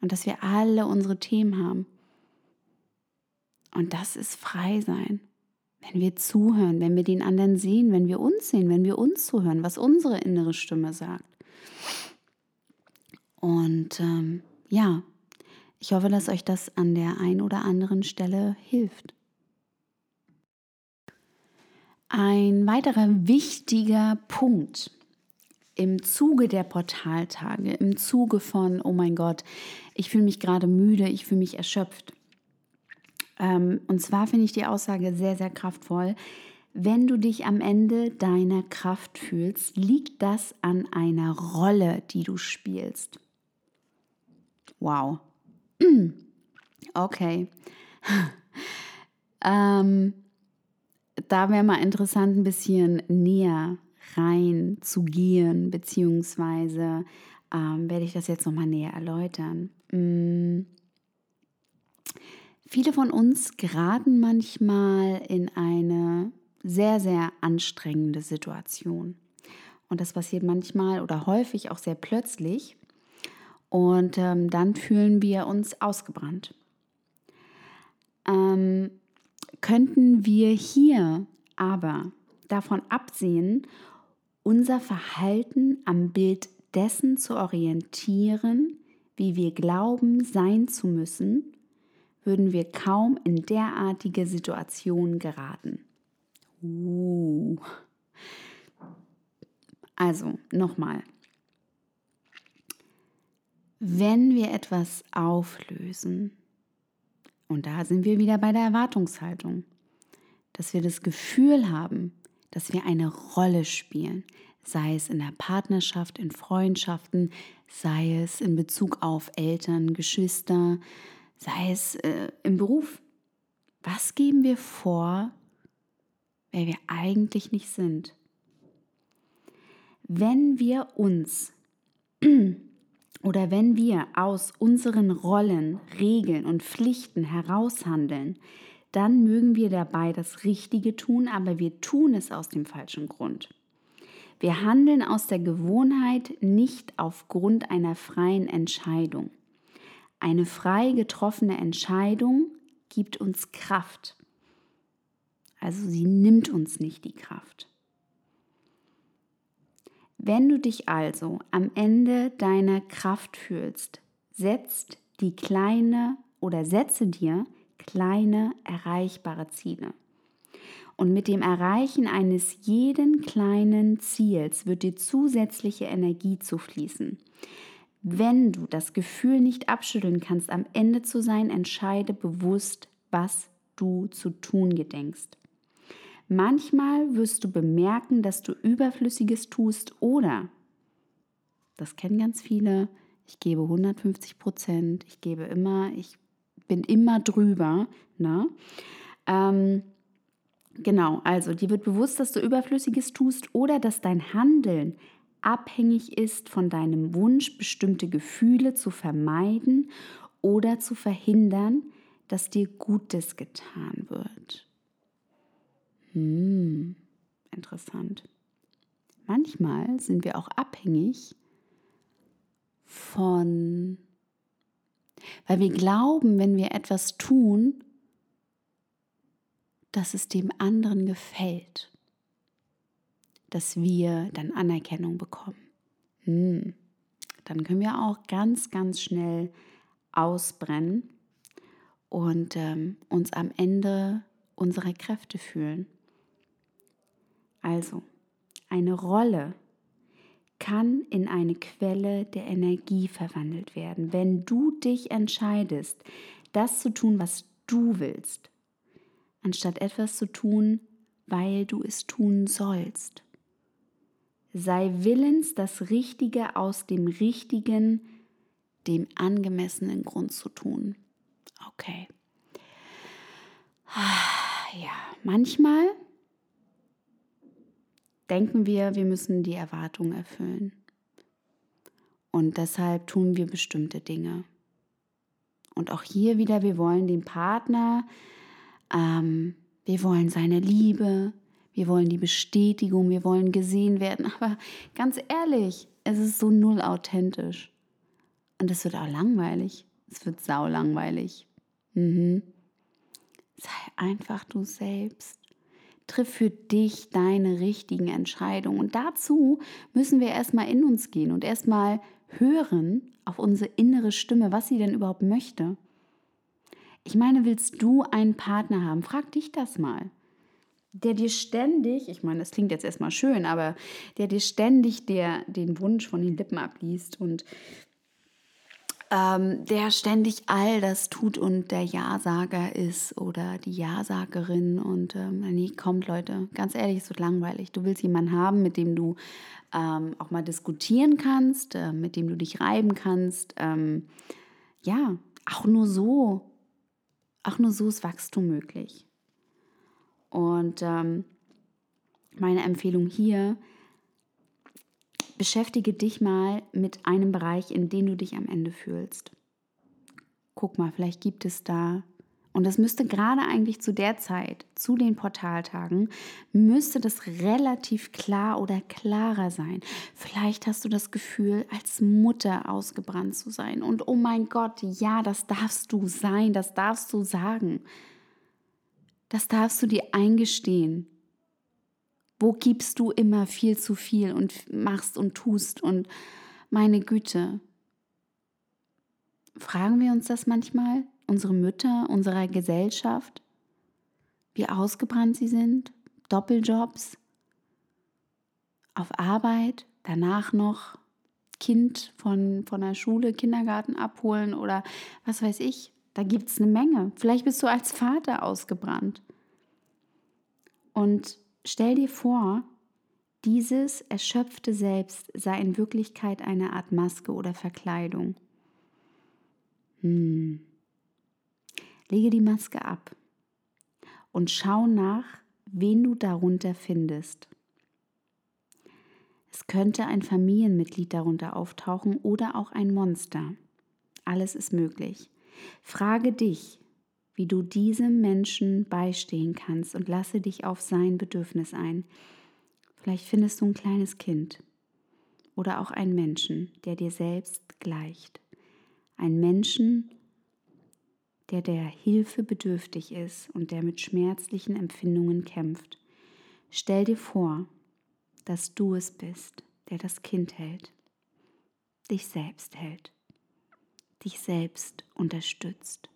und dass wir alle unsere Themen haben. Und das ist frei sein. Wenn wir zuhören, wenn wir den anderen sehen, wenn wir uns sehen, wenn wir uns zuhören, was unsere innere Stimme sagt. Und ähm, ja, ich hoffe, dass euch das an der einen oder anderen Stelle hilft. Ein weiterer wichtiger Punkt im Zuge der Portaltage, im Zuge von, oh mein Gott, ich fühle mich gerade müde, ich fühle mich erschöpft. Ähm, und zwar finde ich die Aussage sehr, sehr kraftvoll. Wenn du dich am Ende deiner Kraft fühlst, liegt das an einer Rolle, die du spielst. Wow. [clears throat] Okay. [laughs] ähm, da wäre mal interessant, ein bisschen näher rein zu gehen, beziehungsweise ähm, werde ich das jetzt nochmal näher erläutern. Mm. Viele von uns geraten manchmal in eine sehr, sehr anstrengende Situation. Und das passiert manchmal oder häufig auch sehr plötzlich. Und ähm, dann fühlen wir uns ausgebrannt. Ähm, könnten wir hier aber davon absehen unser Verhalten am Bild dessen zu orientieren, wie wir glauben sein zu müssen, würden wir kaum in derartige Situationen geraten. Uh. Also nochmal. Wenn wir etwas auflösen, und da sind wir wieder bei der Erwartungshaltung, dass wir das Gefühl haben, dass wir eine Rolle spielen, sei es in der Partnerschaft, in Freundschaften, sei es in Bezug auf Eltern, Geschwister, sei es äh, im Beruf. Was geben wir vor, wer wir eigentlich nicht sind? Wenn wir uns oder wenn wir aus unseren Rollen, Regeln und Pflichten heraushandeln, dann mögen wir dabei das Richtige tun, aber wir tun es aus dem falschen Grund. Wir handeln aus der Gewohnheit nicht aufgrund einer freien Entscheidung. Eine frei getroffene Entscheidung gibt uns Kraft. Also sie nimmt uns nicht die Kraft. Wenn du dich also am Ende deiner Kraft fühlst, setzt die kleine oder setze dir kleine erreichbare Ziele. Und mit dem Erreichen eines jeden kleinen Ziels wird dir zusätzliche Energie zufließen. Wenn du das Gefühl nicht abschütteln kannst, am Ende zu sein, entscheide bewusst, was du zu tun gedenkst. Manchmal wirst du bemerken, dass du Überflüssiges tust oder, das kennen ganz viele, ich gebe 150 Prozent, ich gebe immer, ich bin immer drüber. Ne? Ähm, genau, also dir wird bewusst, dass du Überflüssiges tust oder dass dein Handeln abhängig ist von deinem Wunsch, bestimmte Gefühle zu vermeiden oder zu verhindern, dass dir Gutes getan wird. Hm, interessant. Manchmal sind wir auch abhängig von weil wir glauben, wenn wir etwas tun, dass es dem anderen gefällt, dass wir dann Anerkennung bekommen. Hm. Dann können wir auch ganz, ganz schnell ausbrennen und ähm, uns am Ende unserer Kräfte fühlen. Also, eine Rolle kann in eine Quelle der Energie verwandelt werden, wenn du dich entscheidest, das zu tun, was du willst, anstatt etwas zu tun, weil du es tun sollst. Sei willens, das Richtige aus dem richtigen, dem angemessenen Grund zu tun. Okay. Ja, manchmal denken wir, wir müssen die Erwartung erfüllen. Und deshalb tun wir bestimmte Dinge. Und auch hier wieder, wir wollen den Partner, ähm, wir wollen seine Liebe, wir wollen die Bestätigung, wir wollen gesehen werden. [laughs] Aber ganz ehrlich, es ist so null authentisch. Und es wird auch langweilig. Es wird sau langweilig. Mhm. Sei einfach du selbst. Triff für dich deine richtigen Entscheidungen. Und dazu müssen wir erstmal in uns gehen und erstmal hören auf unsere innere Stimme, was sie denn überhaupt möchte. Ich meine, willst du einen Partner haben? Frag dich das mal. Der dir ständig, ich meine, das klingt jetzt erstmal schön, aber der dir ständig der, den Wunsch von den Lippen abliest und ähm, der ständig all das tut und der Ja-Sager ist oder die Ja-Sagerin. Und ähm, nee, kommt Leute, ganz ehrlich, es wird langweilig. Du willst jemanden haben, mit dem du ähm, auch mal diskutieren kannst, äh, mit dem du dich reiben kannst. Ähm, ja, auch nur so, auch nur so ist Wachstum möglich. Und ähm, meine Empfehlung hier Beschäftige dich mal mit einem Bereich, in dem du dich am Ende fühlst. Guck mal, vielleicht gibt es da, und das müsste gerade eigentlich zu der Zeit, zu den Portaltagen, müsste das relativ klar oder klarer sein. Vielleicht hast du das Gefühl, als Mutter ausgebrannt zu sein. Und oh mein Gott, ja, das darfst du sein, das darfst du sagen. Das darfst du dir eingestehen. Wo gibst du immer viel zu viel und machst und tust und meine Güte? Fragen wir uns das manchmal, unsere Mütter, unserer Gesellschaft, wie ausgebrannt sie sind, Doppeljobs, auf Arbeit, danach noch Kind von, von der Schule, Kindergarten abholen oder was weiß ich. Da gibt es eine Menge. Vielleicht bist du als Vater ausgebrannt. Und Stell dir vor, dieses erschöpfte Selbst sei in Wirklichkeit eine Art Maske oder Verkleidung. Hm. Lege die Maske ab und schau nach, wen du darunter findest. Es könnte ein Familienmitglied darunter auftauchen oder auch ein Monster. Alles ist möglich. Frage dich, wie du diesem Menschen beistehen kannst und lasse dich auf sein Bedürfnis ein. Vielleicht findest du ein kleines Kind oder auch einen Menschen, der dir selbst gleicht. Ein Menschen, der der Hilfe bedürftig ist und der mit schmerzlichen Empfindungen kämpft. Stell dir vor, dass du es bist, der das Kind hält, dich selbst hält, dich selbst unterstützt,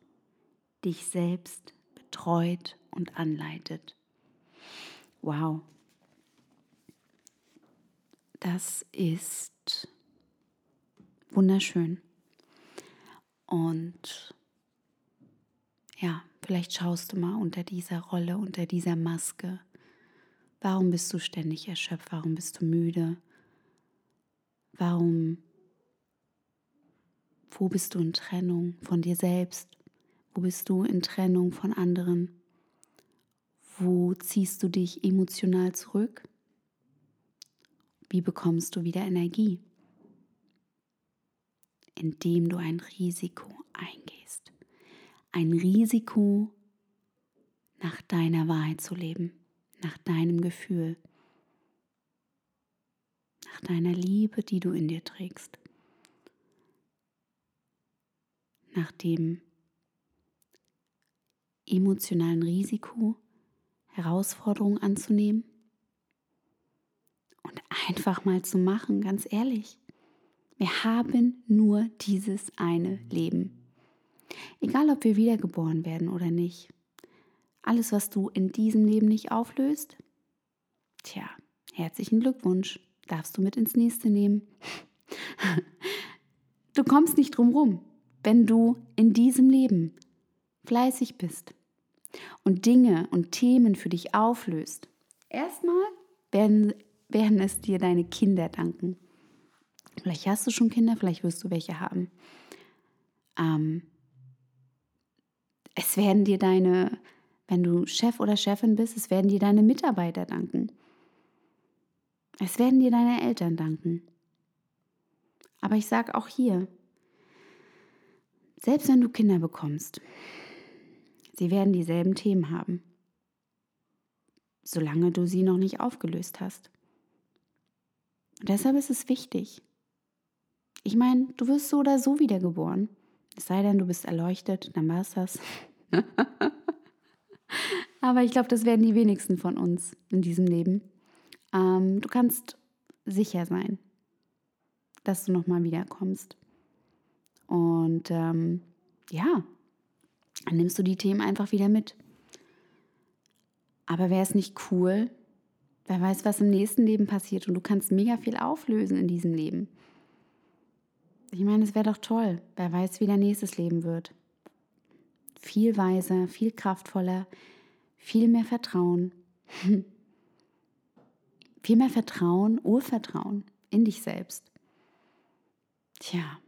dich selbst betreut und anleitet. Wow. Das ist wunderschön. Und ja, vielleicht schaust du mal unter dieser Rolle, unter dieser Maske. Warum bist du ständig erschöpft? Warum bist du müde? Warum, wo bist du in Trennung von dir selbst? Wo bist du in Trennung von anderen? Wo ziehst du dich emotional zurück? Wie bekommst du wieder Energie? Indem du ein Risiko eingehst. Ein Risiko, nach deiner Wahrheit zu leben, nach deinem Gefühl, nach deiner Liebe, die du in dir trägst, nach dem emotionalen Risiko, Herausforderungen anzunehmen und einfach mal zu machen, ganz ehrlich. Wir haben nur dieses eine Leben. Egal, ob wir wiedergeboren werden oder nicht. Alles, was du in diesem Leben nicht auflöst, tja, herzlichen Glückwunsch, darfst du mit ins nächste nehmen. Du kommst nicht drum rum, wenn du in diesem Leben fleißig bist und Dinge und Themen für dich auflöst. Erstmal werden, werden es dir deine Kinder danken. Vielleicht hast du schon Kinder, vielleicht wirst du welche haben. Ähm, es werden dir deine, wenn du Chef oder Chefin bist, es werden dir deine Mitarbeiter danken. Es werden dir deine Eltern danken. Aber ich sage auch hier, selbst wenn du Kinder bekommst, sie werden dieselben Themen haben, solange du sie noch nicht aufgelöst hast. Und deshalb ist es wichtig. Ich meine, du wirst so oder so wiedergeboren. Es sei denn, du bist erleuchtet, dann war es das. [laughs] Aber ich glaube, das werden die wenigsten von uns in diesem Leben. Ähm, du kannst sicher sein, dass du nochmal wiederkommst. Und ähm, ja, dann nimmst du die Themen einfach wieder mit. Aber wäre es nicht cool, wer weiß, was im nächsten Leben passiert und du kannst mega viel auflösen in diesem Leben. Ich meine, es wäre doch toll, wer weiß, wie dein nächstes Leben wird. Viel weiser, viel kraftvoller, viel mehr Vertrauen. [laughs] viel mehr Vertrauen, Urvertrauen in dich selbst. Tja,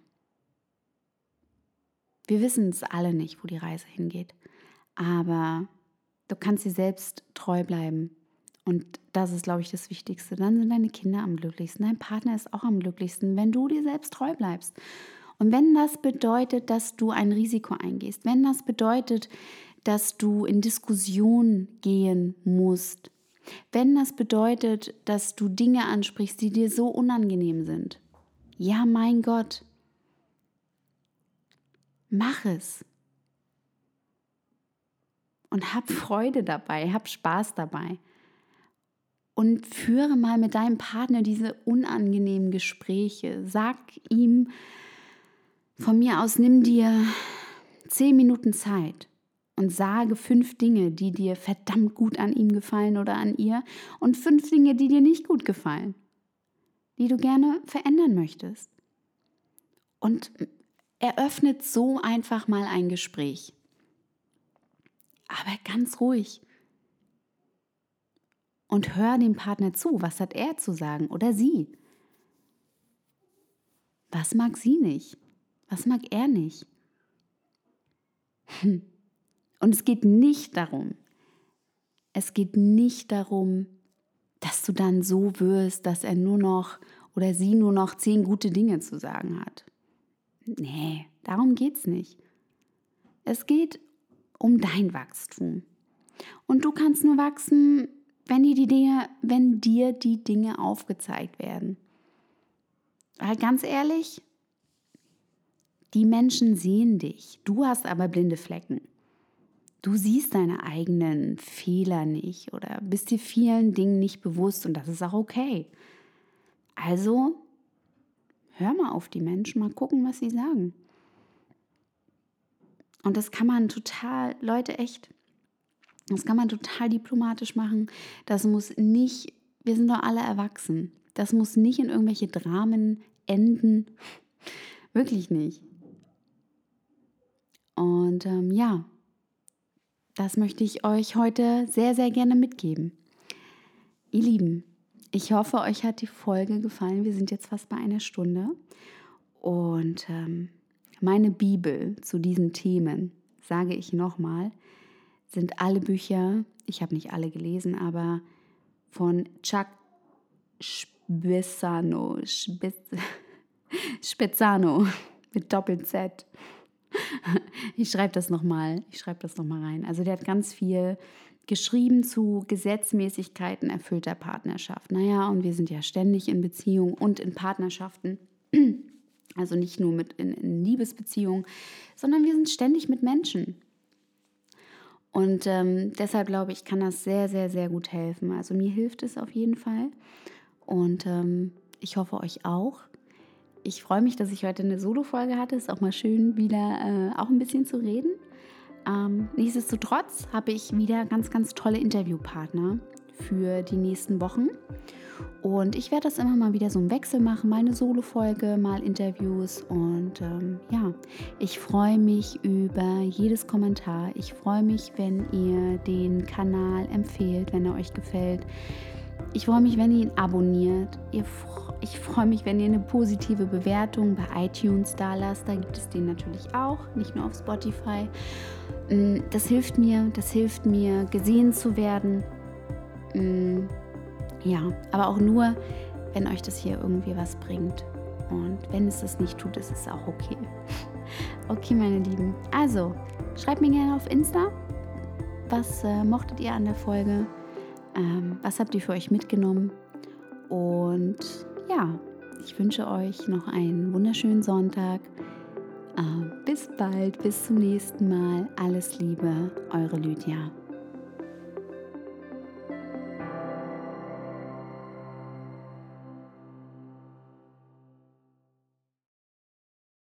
wir wissen es alle nicht, wo die Reise hingeht, aber du kannst dir selbst treu bleiben. Und das ist, glaube ich, das Wichtigste. Dann sind deine Kinder am glücklichsten, dein Partner ist auch am glücklichsten, wenn du dir selbst treu bleibst. Und wenn das bedeutet, dass du ein Risiko eingehst, wenn das bedeutet, dass du in Diskussion gehen musst, wenn das bedeutet, dass du Dinge ansprichst, die dir so unangenehm sind, ja, mein Gott, Mach es. Und hab Freude dabei, hab Spaß dabei. Und führe mal mit deinem Partner diese unangenehmen Gespräche. Sag ihm von mir aus, nimm dir zehn Minuten Zeit und sage fünf Dinge, die dir verdammt gut an ihm gefallen oder an ihr und fünf Dinge, die dir nicht gut gefallen, die du gerne verändern möchtest. Und eröffnet so einfach mal ein Gespräch. Aber ganz ruhig. Und hör dem Partner zu. Was hat er zu sagen oder sie? Was mag sie nicht? Was mag er nicht? Hm. Und es geht nicht darum, es geht nicht darum, dass du dann so wirst, dass er nur noch oder sie nur noch zehn gute Dinge zu sagen hat. Nee, darum geht's nicht. Es geht um dein Wachstum. Und du kannst nur wachsen, wenn dir die Dinge, wenn dir die Dinge aufgezeigt werden. Weil ganz ehrlich, die Menschen sehen dich. Du hast aber blinde Flecken. Du siehst deine eigenen Fehler nicht oder bist dir vielen Dingen nicht bewusst und das ist auch okay. Also hör mal auf die Menschen, mal gucken, was sie sagen. Und das kann man total, Leute, echt, das kann man total diplomatisch machen. Das muss nicht, wir sind doch alle erwachsen. Das muss nicht in irgendwelche Dramen enden. [laughs] Wirklich nicht. Und ähm, ja, das möchte ich euch heute sehr, sehr gerne mitgeben. Ihr Lieben, ich hoffe, euch hat die Folge gefallen. Wir sind jetzt fast bei einer Stunde. Und ähm, meine Bibel zu diesen Themen, sage ich nochmal, sind alle Bücher, ich habe nicht alle gelesen, aber von Chuck Spezzano, Spezzano [laughs] mit Doppel-Z. Ich schreibe das nochmal, ich schreibe das nochmal rein. Also der hat ganz viel geschrieben zu Gesetzmäßigkeiten erfüllter Partnerschaft. Naja, und wir sind ja ständig in Beziehungen und in Partnerschaften. [clears throat] Also nicht nur mit in, in Liebesbeziehungen, sondern wir sind ständig mit Menschen. Und ähm, deshalb glaube ich, kann das sehr, sehr, sehr gut helfen. Also mir hilft es auf jeden Fall. Und ähm, ich hoffe euch auch. Ich freue mich, dass ich heute eine Solo-Folge hatte. Ist auch mal schön, wieder äh, auch ein bisschen zu reden. Ähm, nichtsdestotrotz habe ich wieder ganz, ganz tolle Interviewpartner für die nächsten Wochen. Und ich werde das immer mal wieder so im Wechsel machen, mal eine Solo-Folge, mal Interviews. Und ähm, ja, ich freue mich über jedes Kommentar. Ich freue mich, wenn ihr den Kanal empfehlt, wenn er euch gefällt. Ich freue mich, wenn ihr ihn abonniert. Ich freue mich, wenn ihr eine positive Bewertung bei iTunes da lasst. Da gibt es den natürlich auch, nicht nur auf Spotify. Mm, das hilft mir, das hilft mir, gesehen zu werden. Mm, ja, aber auch nur, wenn euch das hier irgendwie was bringt. Und wenn es das nicht tut, ist es auch okay. [laughs] Okay, meine Lieben. Also, schreibt mir gerne auf Insta. Was äh, mochtet ihr an der Folge? Ähm, was habt ihr für euch mitgenommen? Und ja, ich wünsche euch noch einen wunderschönen Sonntag. Äh, bis bald, bis zum nächsten Mal. Alles Liebe, eure Lydia.